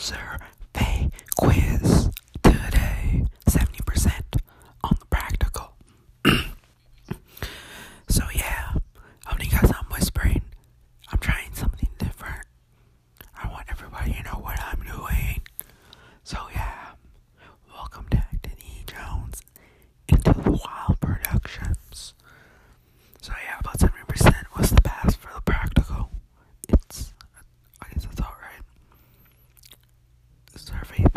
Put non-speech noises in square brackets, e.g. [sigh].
survey quiz today. 70% on the practical. [clears throat] so, yeah, only because I'm whispering, I'm trying something different. I want everybody to know what I'm doing. So, yeah, welcome back to E. Jones into the wild. survey